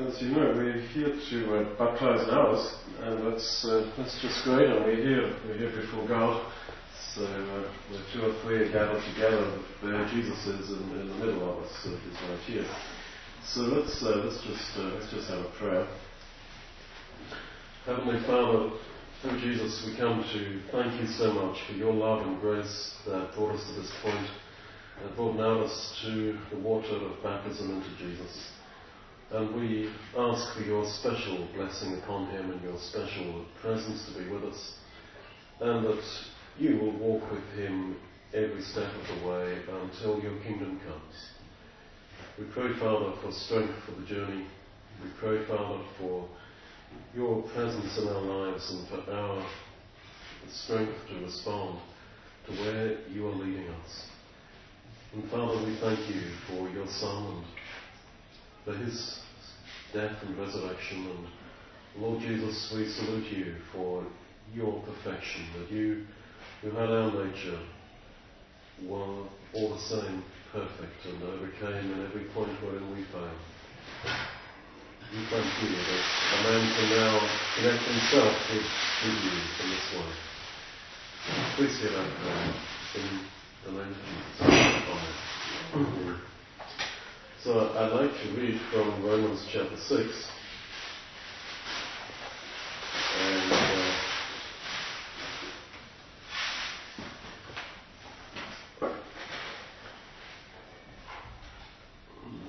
as you know, we're here to uh, baptize ours, and that's uh, that's just great. And we're here, we're here before God. So uh, where two or three gathered together, there Jesus is in, in the middle of us. So he's right here. So let's uh, let's just uh, let's just have a prayer. Heavenly Father, through Jesus, we come to thank you so much for your love and grace that brought us to this point and brought now us to the water of baptism into Jesus. And we ask for your special blessing upon him and your special presence to be with us, and that you will walk with him every step of the way until your kingdom comes. We pray, Father, for strength for the journey. We pray, Father, for your presence in our lives and for our strength to respond to where you are leading us. And Father, we thank you for your Son for his death and resurrection. And Lord Jesus, we salute you for your perfection, that you, who had our nature, were all the same perfect and overcame in every point wherein we failed. We thank you that a man can now connect himself with you in this way. Please hear our prayer in the name of Jesus. Amen. So I'd like to read from Romans chapter 6. And uh,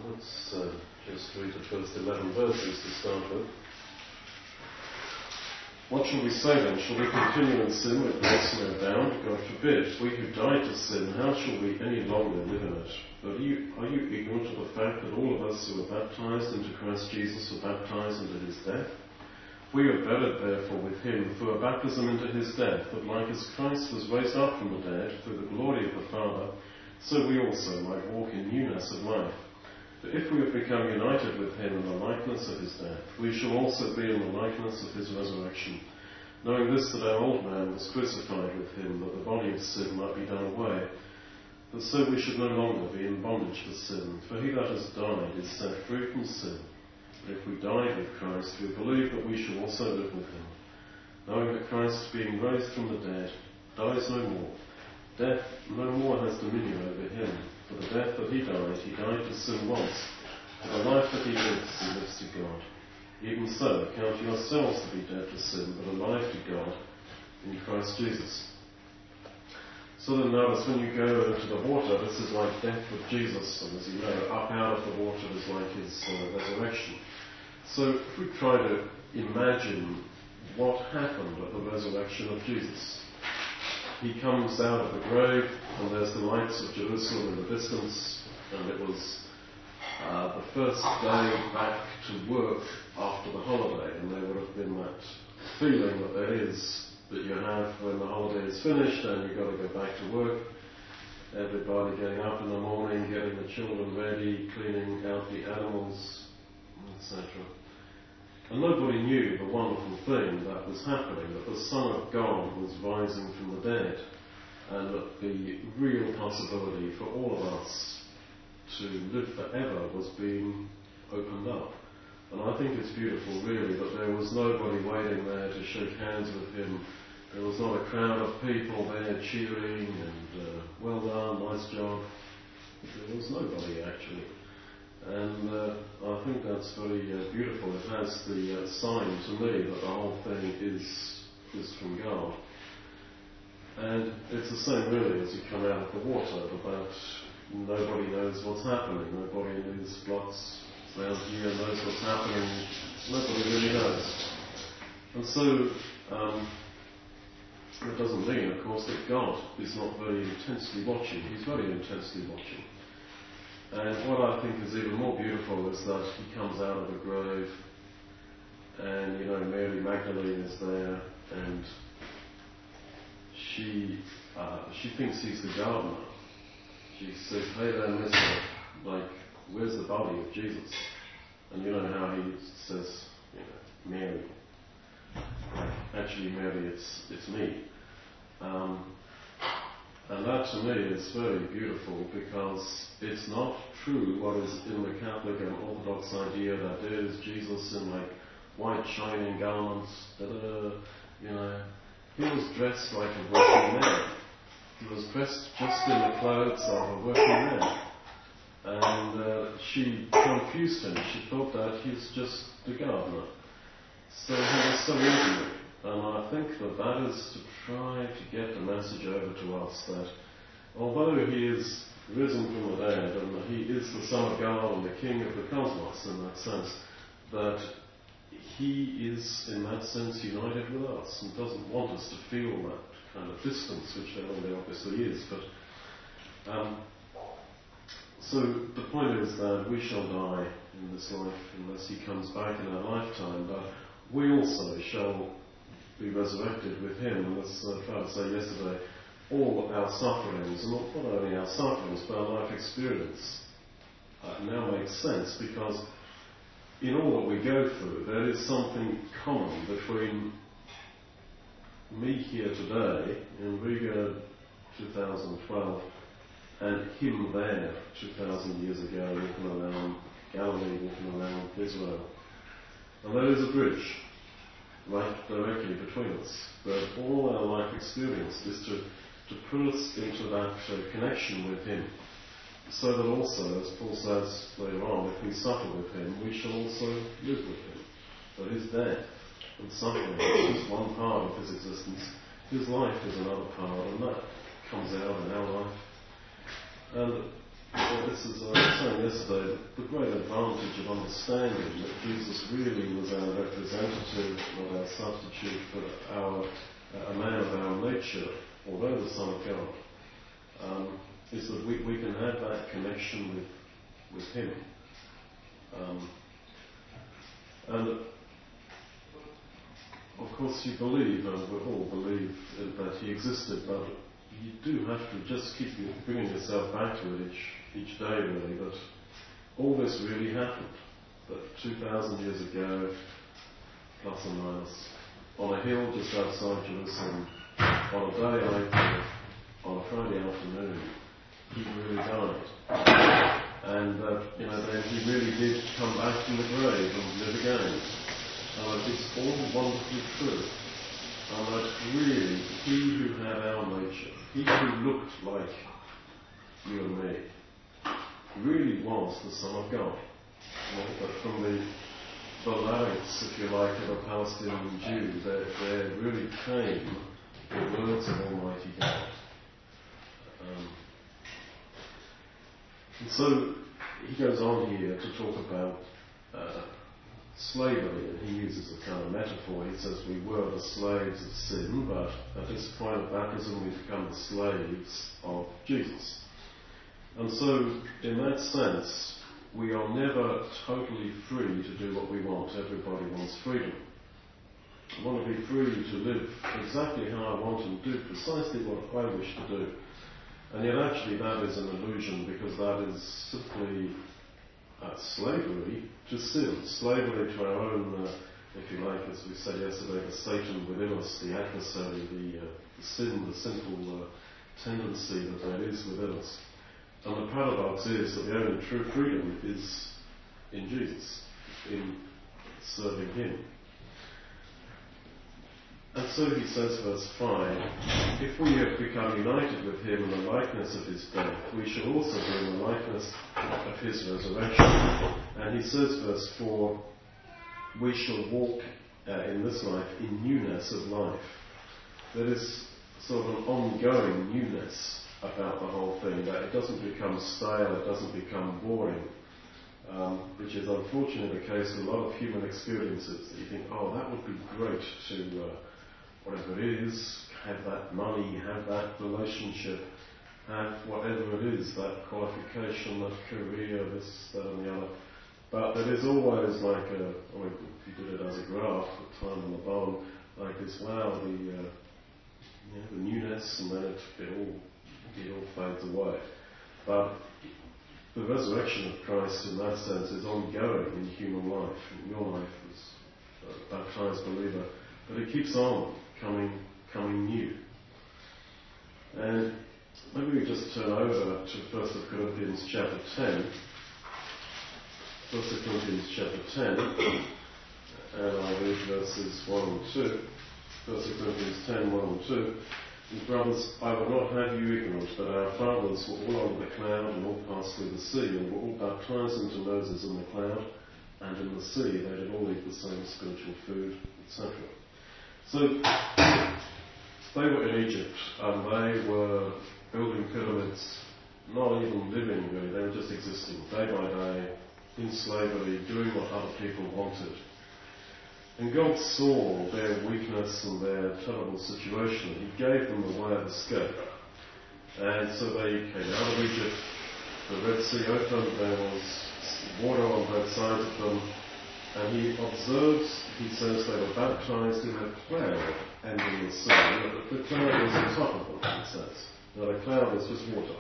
let's uh, just read the first 11 verses to start with. What shall we say then? Shall we continue in sin with grace may abound? God forbid. We who died to sin, how shall we any longer live in it? But are you, are you ignorant of the fact that all of us who were baptized into Christ Jesus were baptized into his death? We are buried therefore with him through a baptism into his death, that like as Christ was raised up from the dead through the glory of the Father, so we also might walk in newness of life. For if we have become united with him in the likeness of his death, we shall also be in the likeness of his resurrection. Knowing this, that our old man was crucified with him, that the body of sin might be done away, that so we should no longer be in bondage to sin. For he that has died is set free from sin. But if we died with Christ, we believe that we shall also live with him. Knowing that Christ, being raised from the dead, dies no more, death no more has dominion over him. For the death that he died, he died to sin once. For the life that he lives, he lives to God. Even so, count yourselves to be dead to sin, but alive to God in Christ Jesus. So then notice when you go into the water, this is like death with Jesus, and as you know, up out of the water is like his uh, resurrection. So if we try to imagine what happened at the resurrection of Jesus, he comes out of the grave, and there's the lights of Jerusalem in the distance, and it was uh, the first day back to work after the holiday, and there would have been that feeling that there is that you have when the holiday is finished and you've got to go back to work. Everybody getting up in the morning, getting the children ready, cleaning out the animals, etc. And nobody knew the wonderful thing that was happening, that the Son of God was rising from the dead, and that the real possibility for all of us to live forever was being opened up. And I think it's beautiful, really, that there was nobody waiting there to shake hands with him. There was not a crowd of people there cheering and, uh, well done, nice job. There was nobody, actually. And uh, I think that's very uh, beautiful. It has the uh, sign to me that the whole thing is, is from God. And it's the same really as you come out of the water, about nobody knows what's happening. Nobody knows what's around here, knows what's happening. Nobody really knows. And so, um, it doesn't mean, of course, that God is not very intensely watching. He's very intensely watching. And what I think is even more beautiful is that he comes out of the grave, and you know Mary Magdalene is there, and she uh, she thinks he's the gardener. She says, "Hey there, Mister, like, where's the body of Jesus?" And you know how he says, you know, Mary. Actually, Mary, it's it's me. Um, And that to me is very beautiful because it's not true what is in the Catholic and Orthodox idea that there is Jesus in like white shining garments, you know. He was dressed like a working man. He was dressed just in the clothes of a working man. And uh, she confused him. She thought that he's just the gardener. So he was so ordinary. And I think that that is to try to get the message over to us that although he is risen from the dead and he is the Son of God and the King of the cosmos in that sense, that he is in that sense united with us and doesn't want us to feel that kind of distance, which there only obviously is. But um, so the point is that we shall die in this life unless he comes back in our lifetime, but we also shall be resurrected with him. And as tried to say yesterday, all our sufferings, and not only our sufferings, but our life experience, uh, now makes sense because in all that we go through, there is something common between me here today in Riga 2012 and him there 2,000 years ago walking around Galilee, walking around Israel. And there is a bridge right directly between us. But all our life experience is to, to put us into that uh, connection with Him. So that also, as Paul says later on, if we suffer with Him, we shall also live with Him. But His death and suffering is one part of His existence. His life is another part, and that comes out in our life. And well, this is, uh, I was saying yesterday, the great advantage of understanding that Jesus really was our representative, not our substitute, but our, a man of our nature, although the Son of God, um, is that we, we can have that connection with, with Him. Um, and of course, you believe, and we all believe, that He existed, but you do have to just keep bringing yourself back to it each each day really that all this really happened. That 2,000 years ago, plus or minus, on a hill just outside Jerusalem, on a day on a Friday afternoon, he really died. And, uh, you know, then he really did come back from the grave and live again. Uh, it's all wonderfully true. And that really, he who had our nature, he who looked like you and me, really was the Son of God. But from the, larynx, if you like, of a Palestinian Jew, there, there really came the words of Almighty God. Um, and so he goes on here to talk about uh, slavery, and he uses a kind of metaphor. He says we were the slaves of sin, but at this point of baptism we become the slaves of Jesus. And so, in that sense, we are never totally free to do what we want. Everybody wants freedom. I want to be free to live exactly how I want and do precisely what I wish to do. And yet, actually, that is an illusion because that is simply uh, slavery to sin, slavery to our own, uh, if you like, as we said yesterday, the Satan within us, the adversary, the, uh, the sin, the sinful uh, tendency that there is within us. And the paradox is that the only true freedom is in Jesus, in serving Him. And so he says, verse 5 If we have become united with him in the likeness of his death, we shall also be in the likeness of his resurrection. And he says, verse 4 We shall walk uh, in this life in newness of life. There is sort of an ongoing newness about the whole thing, that it doesn't become stale, it doesn't become boring, um, which is unfortunately the case with a lot of human experiences. That you think, oh, that would be great to, uh, whatever it is, have that money, have that relationship, have whatever it is, that qualification, that career, this, that, and the other. But there is always like a, or if you did it as a graph, time on the bottom, like this, wow, the, uh, the newness, and then it, it all it all fades away. But the resurrection of Christ, in that sense, is ongoing in human life. In your life as a baptized believer, but it keeps on coming, coming new. And maybe we just turn over to 1 Corinthians chapter 10. 1 Corinthians chapter 10, and I'll read verses 1 and 2. 1 Corinthians 10, 1 and 2. And brothers, I would not have you ignorant that our fathers were all under the cloud and all passed through the sea, and were all baptized into Moses in the cloud and in the sea. They did all eat the same spiritual food, etc. So they were in Egypt, and they were building pyramids, not even living really, they were just existing day by day in slavery, doing what other people wanted. And God saw their weakness and their terrible situation. He gave them a way of escape. And so they came out of Egypt. The Red Sea opened. There was water on both sides of them. And he observes, he says, they were baptized in a cloud ending the sea. The cloud was on top of them, he says. Now the cloud was just water.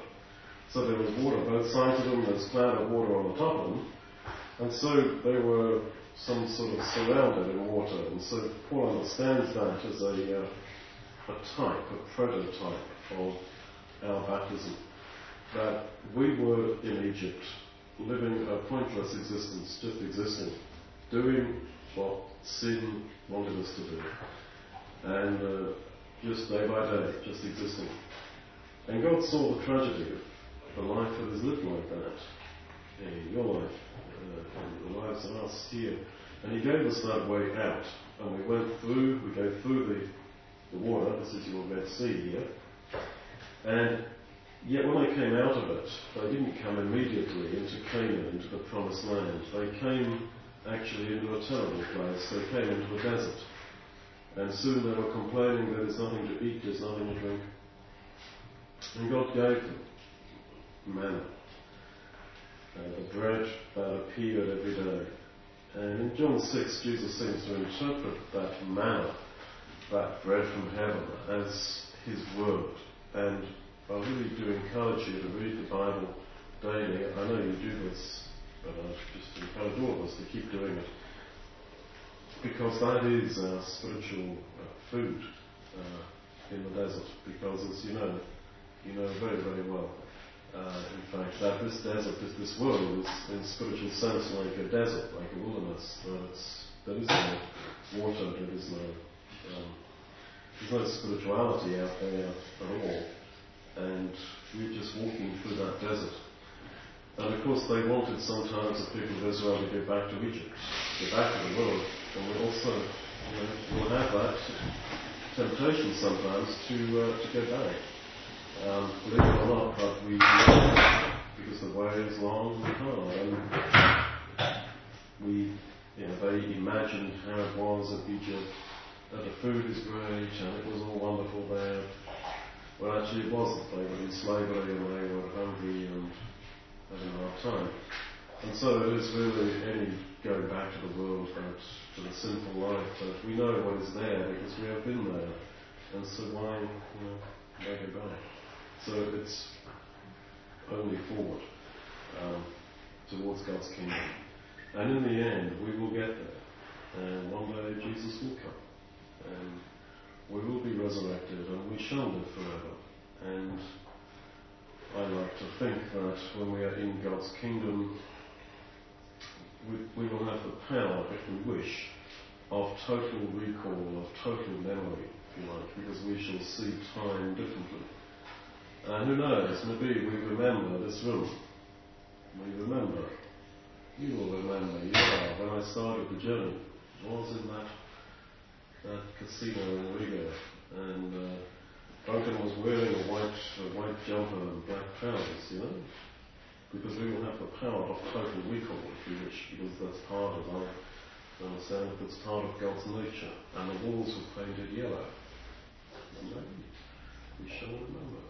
So there was water both sides of them. There was cloud of water on the top of them. And so they were some sort of surrounded in water. And so Paul understands that as a, uh, a type, a prototype of our baptism. That we were in Egypt, living a pointless existence, just existing, doing what sin wanted us to do. And uh, just day by day, just existing. And God saw the tragedy of the life that is lived like that in your life uh, and the lives of us here. And He gave us that way out. And we went through, we go through the, the water, is your Red Sea here. And yet when they came out of it, they didn't come immediately into Canaan, into the promised land. They came actually into a terrible place. They came into a desert. And soon they were complaining that there's nothing to eat, there's nothing to drink. And God gave them manna uh, the bread that appeared every day. And in John 6, Jesus seems to interpret that manna, that bread from heaven, as his word. And I really do encourage you to read the Bible daily. I know you do this, but I just encourage all of us to keep doing it. Because that is spiritual uh, food uh, in the desert. Because as you know, you know very, very well, uh, in fact, that this desert, this, this world is in spiritual sense like a desert, like a wilderness. there is no water, there is no, um, there's no spirituality out there at all. And we're just walking through that desert. And of course, they wanted sometimes the people of Israel to go back to Egypt, go back to the world. And we also, you know, will have that temptation sometimes to uh, to go back. Um, believe it or not, but we, because the way is long and hard, and we, you know, they imagined how it was in Egypt, that the food is great and it was all wonderful there. Well, actually, it wasn't. They were in slavery and they were hungry and having a hard time. And so it is really any going back to the world, to the sinful life, that we know what is there because we have been there. And so why, you know, why go back? So it's only forward um, towards God's kingdom. And in the end, we will get there. And one day Jesus will come. And we will be resurrected and we shall live forever. And I like to think that when we are in God's kingdom, we, we will have the power, if we wish, of total recall, of total memory, if you like, because we shall see time differently. And who knows, maybe we remember this room. We remember. You will remember, are, when I started the journey. Was in that, that casino in Riga. Duncan was wearing a white, a white jumper and black trousers, you know? Because we will have the power of total recall, if you wish, because that's part of our, I understand, that's part of God's nature. And the walls were painted yellow. Maybe we shall remember.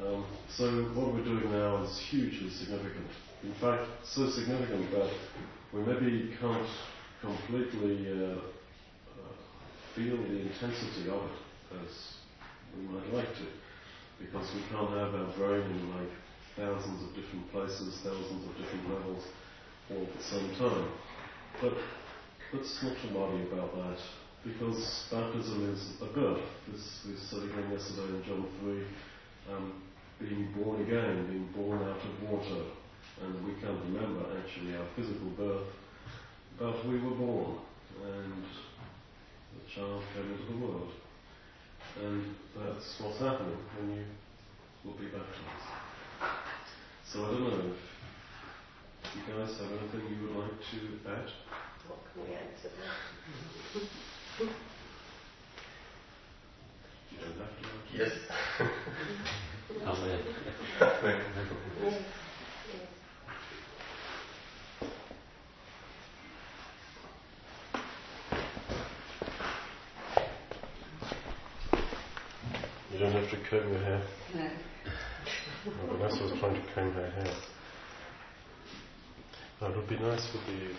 Um, so what we're doing now is hugely significant. In fact, so significant that we maybe can't completely uh, uh, feel the intensity of it as we might like to, because we can't have our brain in like thousands of different places, thousands of different levels, all at the same time. But let's not to worry about that, because baptism is a birth. This we studied again yesterday in John 3. Um, being born again, being born out of water. And we can't remember actually our physical birth, but we were born and the child came into the world. And that's what's happening when you will be baptized. So I don't know if you guys have anything you would like to add. What can we add to that? You don't have to. Yes. Amen. Amen. Yes, yes. You don't have to comb your hair. No. Oh, Vanessa was trying to comb her hair. Oh, it would be nice with the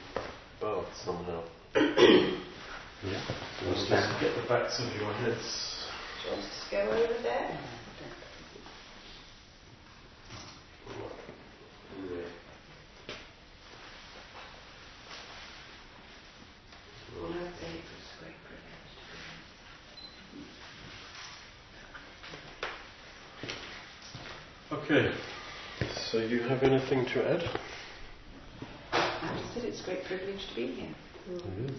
bath somehow. Yeah. Just get the backs of your heads. Do you want us to go over there? Well, I'd say it was a great privilege to be Okay. So you have anything to add? I just said it's a great privilege to be here. Heaven.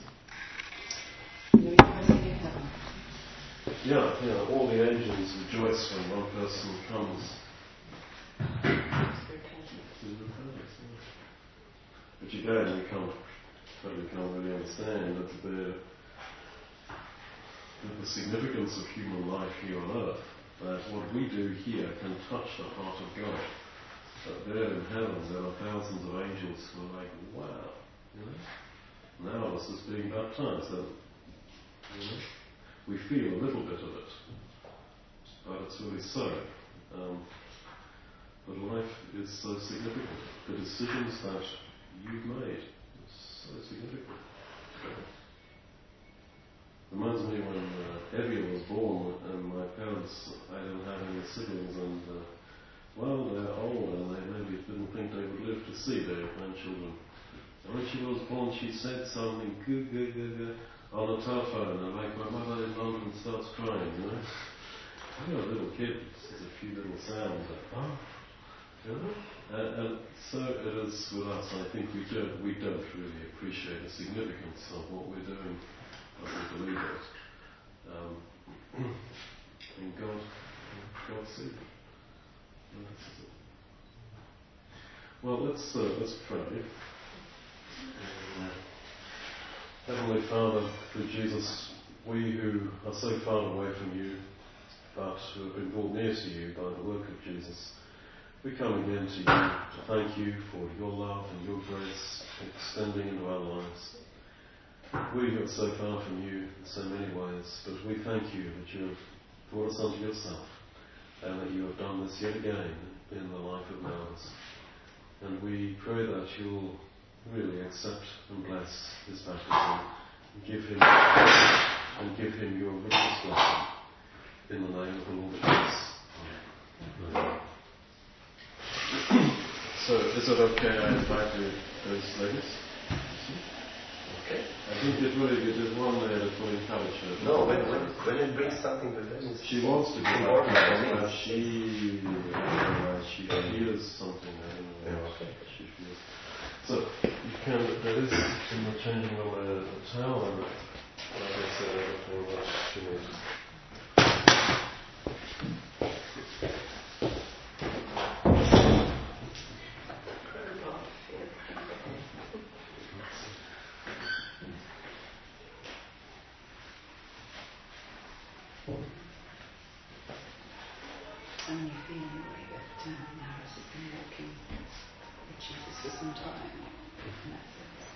Yeah, yeah. All the angels rejoice when one person comes. But you don't, you can't, probably can't really understand that the, that the significance of human life here on earth, that what we do here can touch the heart of God. That there in heaven there are thousands of angels who are like, wow, you know? Now this is being baptized, and you know, we feel a little bit of it, but it's really so. Um, but life is so significant. The decisions that you've made is so significant. Reminds me when uh, Evie was born and my parents, I didn't have any siblings and uh, well, they're old and they maybe didn't think they would live to see their grandchildren. When she was born, she said something good, good, good, good on the telephone, and like my mother in London starts crying, you know. You're a little kid, says a few little sounds, like, oh, you know. And, and so it is with us. I think we don't, we don't really appreciate the significance of what we're doing as we believe it. Um, and God, God sees it. It. Well, let's uh, let's pray. Uh, Heavenly Father, through Jesus, we who are so far away from you, but who have been brought near to you by the work of Jesus, we come again to you to thank you for your love and your grace extending into our lives. We are so far from you in so many ways, but we thank you that you have brought us unto yourself and that you have done this yet again in the life of Mars. And we pray that you'll really accept and bless his baptism and give him and give him your richest blessing in the name of the Lord Jesus. So is it okay I invite you, those ladies? Okay. I think it really is one there that will encourage her. No, when, when, when it brings something to them, She wants to be important for me. baptized, but she, uh, she feels something. I don't know. Yeah, okay. She feels. So you can. There is in the changing a, a towel and like I said, everything the walking with Jesus for some time.